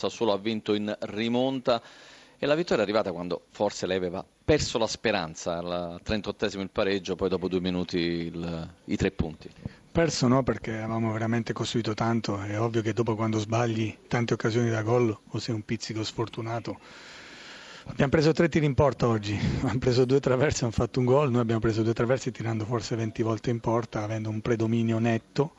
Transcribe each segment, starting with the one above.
Sassuolo ha vinto in rimonta e la vittoria è arrivata quando forse lei aveva perso la speranza al 38esimo il pareggio, poi dopo due minuti il, i tre punti. Perso no perché avevamo veramente costruito tanto, è ovvio che dopo quando sbagli tante occasioni da gol o sei un pizzico sfortunato. Abbiamo preso tre tiri in porta oggi, abbiamo preso due traverse e hanno fatto un gol, noi abbiamo preso due traverse tirando forse 20 volte in porta, avendo un predominio netto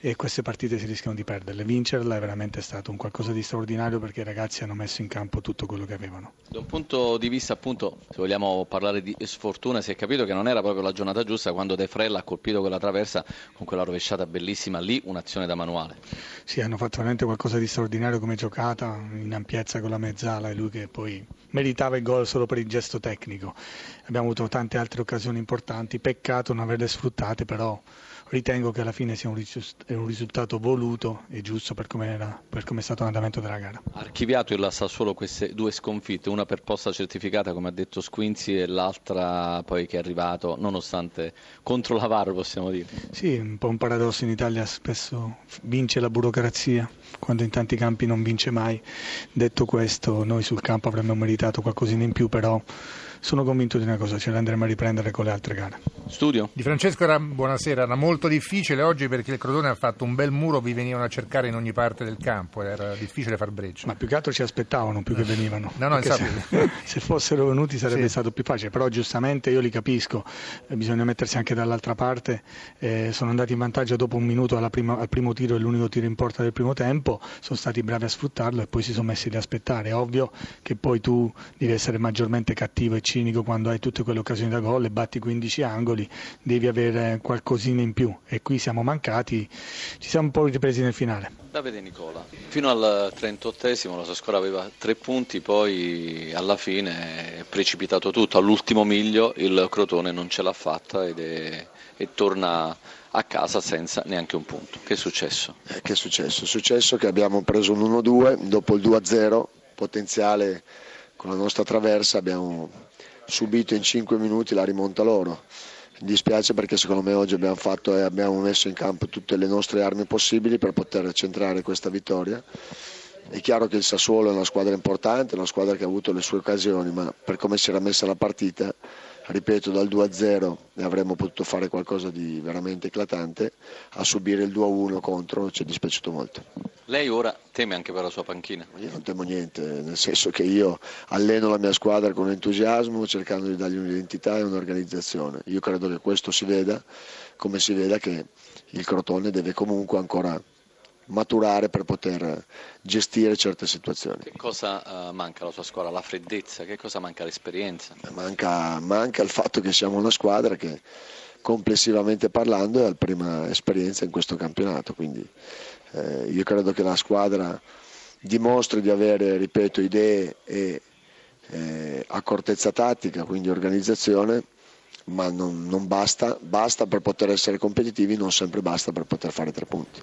e queste partite si rischiano di perderle. Vincerla è veramente stato un qualcosa di straordinario perché i ragazzi hanno messo in campo tutto quello che avevano. Da un punto di vista appunto, se vogliamo parlare di sfortuna, si è capito che non era proprio la giornata giusta quando De Frella ha colpito quella traversa con quella rovesciata bellissima lì, un'azione da manuale. Sì, hanno fatto veramente qualcosa di straordinario come giocata, in ampiezza con la mezzala e lui che poi meritava il gol solo per il gesto tecnico. Abbiamo avuto tante altre occasioni importanti, peccato non averle sfruttate, però ritengo che alla fine sia un risultato voluto e giusto per come, è stato l'andamento della gara. Archiviato il Sassuolo queste due sconfitte, una per posta certificata come ha detto Squinzi e l'altra poi che è arrivato nonostante contro la VAR possiamo dire. Sì, un po' un paradosso in Italia, spesso vince la burocrazia quando in tanti campi non vince mai. Detto questo, noi sul campo avremmo meritato qualcosina in più, però sono convinto di una cosa, ce la andremo a riprendere con le altre gare. Studio. Di Francesco era, buonasera, era molto difficile oggi perché il Crotone ha fatto un bel muro, vi venivano a cercare in ogni parte del campo, era difficile far breccia. Ma più che altro ci aspettavano più che venivano. No, no, se, se, fossero venuti sarebbe sì. stato più facile, però giustamente io li capisco, eh, bisogna mettersi anche dall'altra parte, eh, sono andati in vantaggio dopo un minuto prima, al primo tiro, è l'unico tiro in porta del primo tempo, sono stati bravi a sfruttarlo e poi si sono messi lì a aspettare. È ovvio che poi tu devi essere maggiormente cattivo e cinico quando hai tutte quelle occasioni da gol e batti 15 angoli, devi avere qualcosina in più e qui siamo mancati, ci siamo un po' ripresi nel finale. Davide Nicola, fino al 38esimo la sua squadra aveva tre punti, poi alla fine è precipitato tutto, all'ultimo miglio il Crotone non ce l'ha fatta ed è, e torna a casa senza neanche un punto. Che è successo? Eh, che è successo? È successo che abbiamo preso un 1-2, dopo il 2-0 potenziale con la nostra traversa abbiamo subito in 5 minuti la rimonta loro. Mi dispiace perché secondo me oggi abbiamo, fatto e abbiamo messo in campo tutte le nostre armi possibili per poter centrare questa vittoria. È chiaro che il Sassuolo è una squadra importante, una squadra che ha avuto le sue occasioni, ma per come si era messa la partita ripeto dal 2-0 ne avremmo potuto fare qualcosa di veramente eclatante, a subire il 2-1 contro ci è dispiaciuto molto. Lei ora teme anche per la sua panchina? Io non temo niente, nel senso che io alleno la mia squadra con entusiasmo, cercando di dargli un'identità e un'organizzazione. Io credo che questo si veda, come si veda che il Crotone deve comunque ancora maturare per poter gestire certe situazioni. Che cosa uh, manca alla sua squadra? La freddezza? Che cosa manca l'esperienza? Manca, manca il fatto che siamo una squadra che complessivamente parlando è la prima esperienza in questo campionato, quindi eh, io credo che la squadra dimostri di avere, ripeto, idee e eh, accortezza tattica, quindi organizzazione, ma non, non basta, basta per poter essere competitivi, non sempre basta per poter fare tre punti.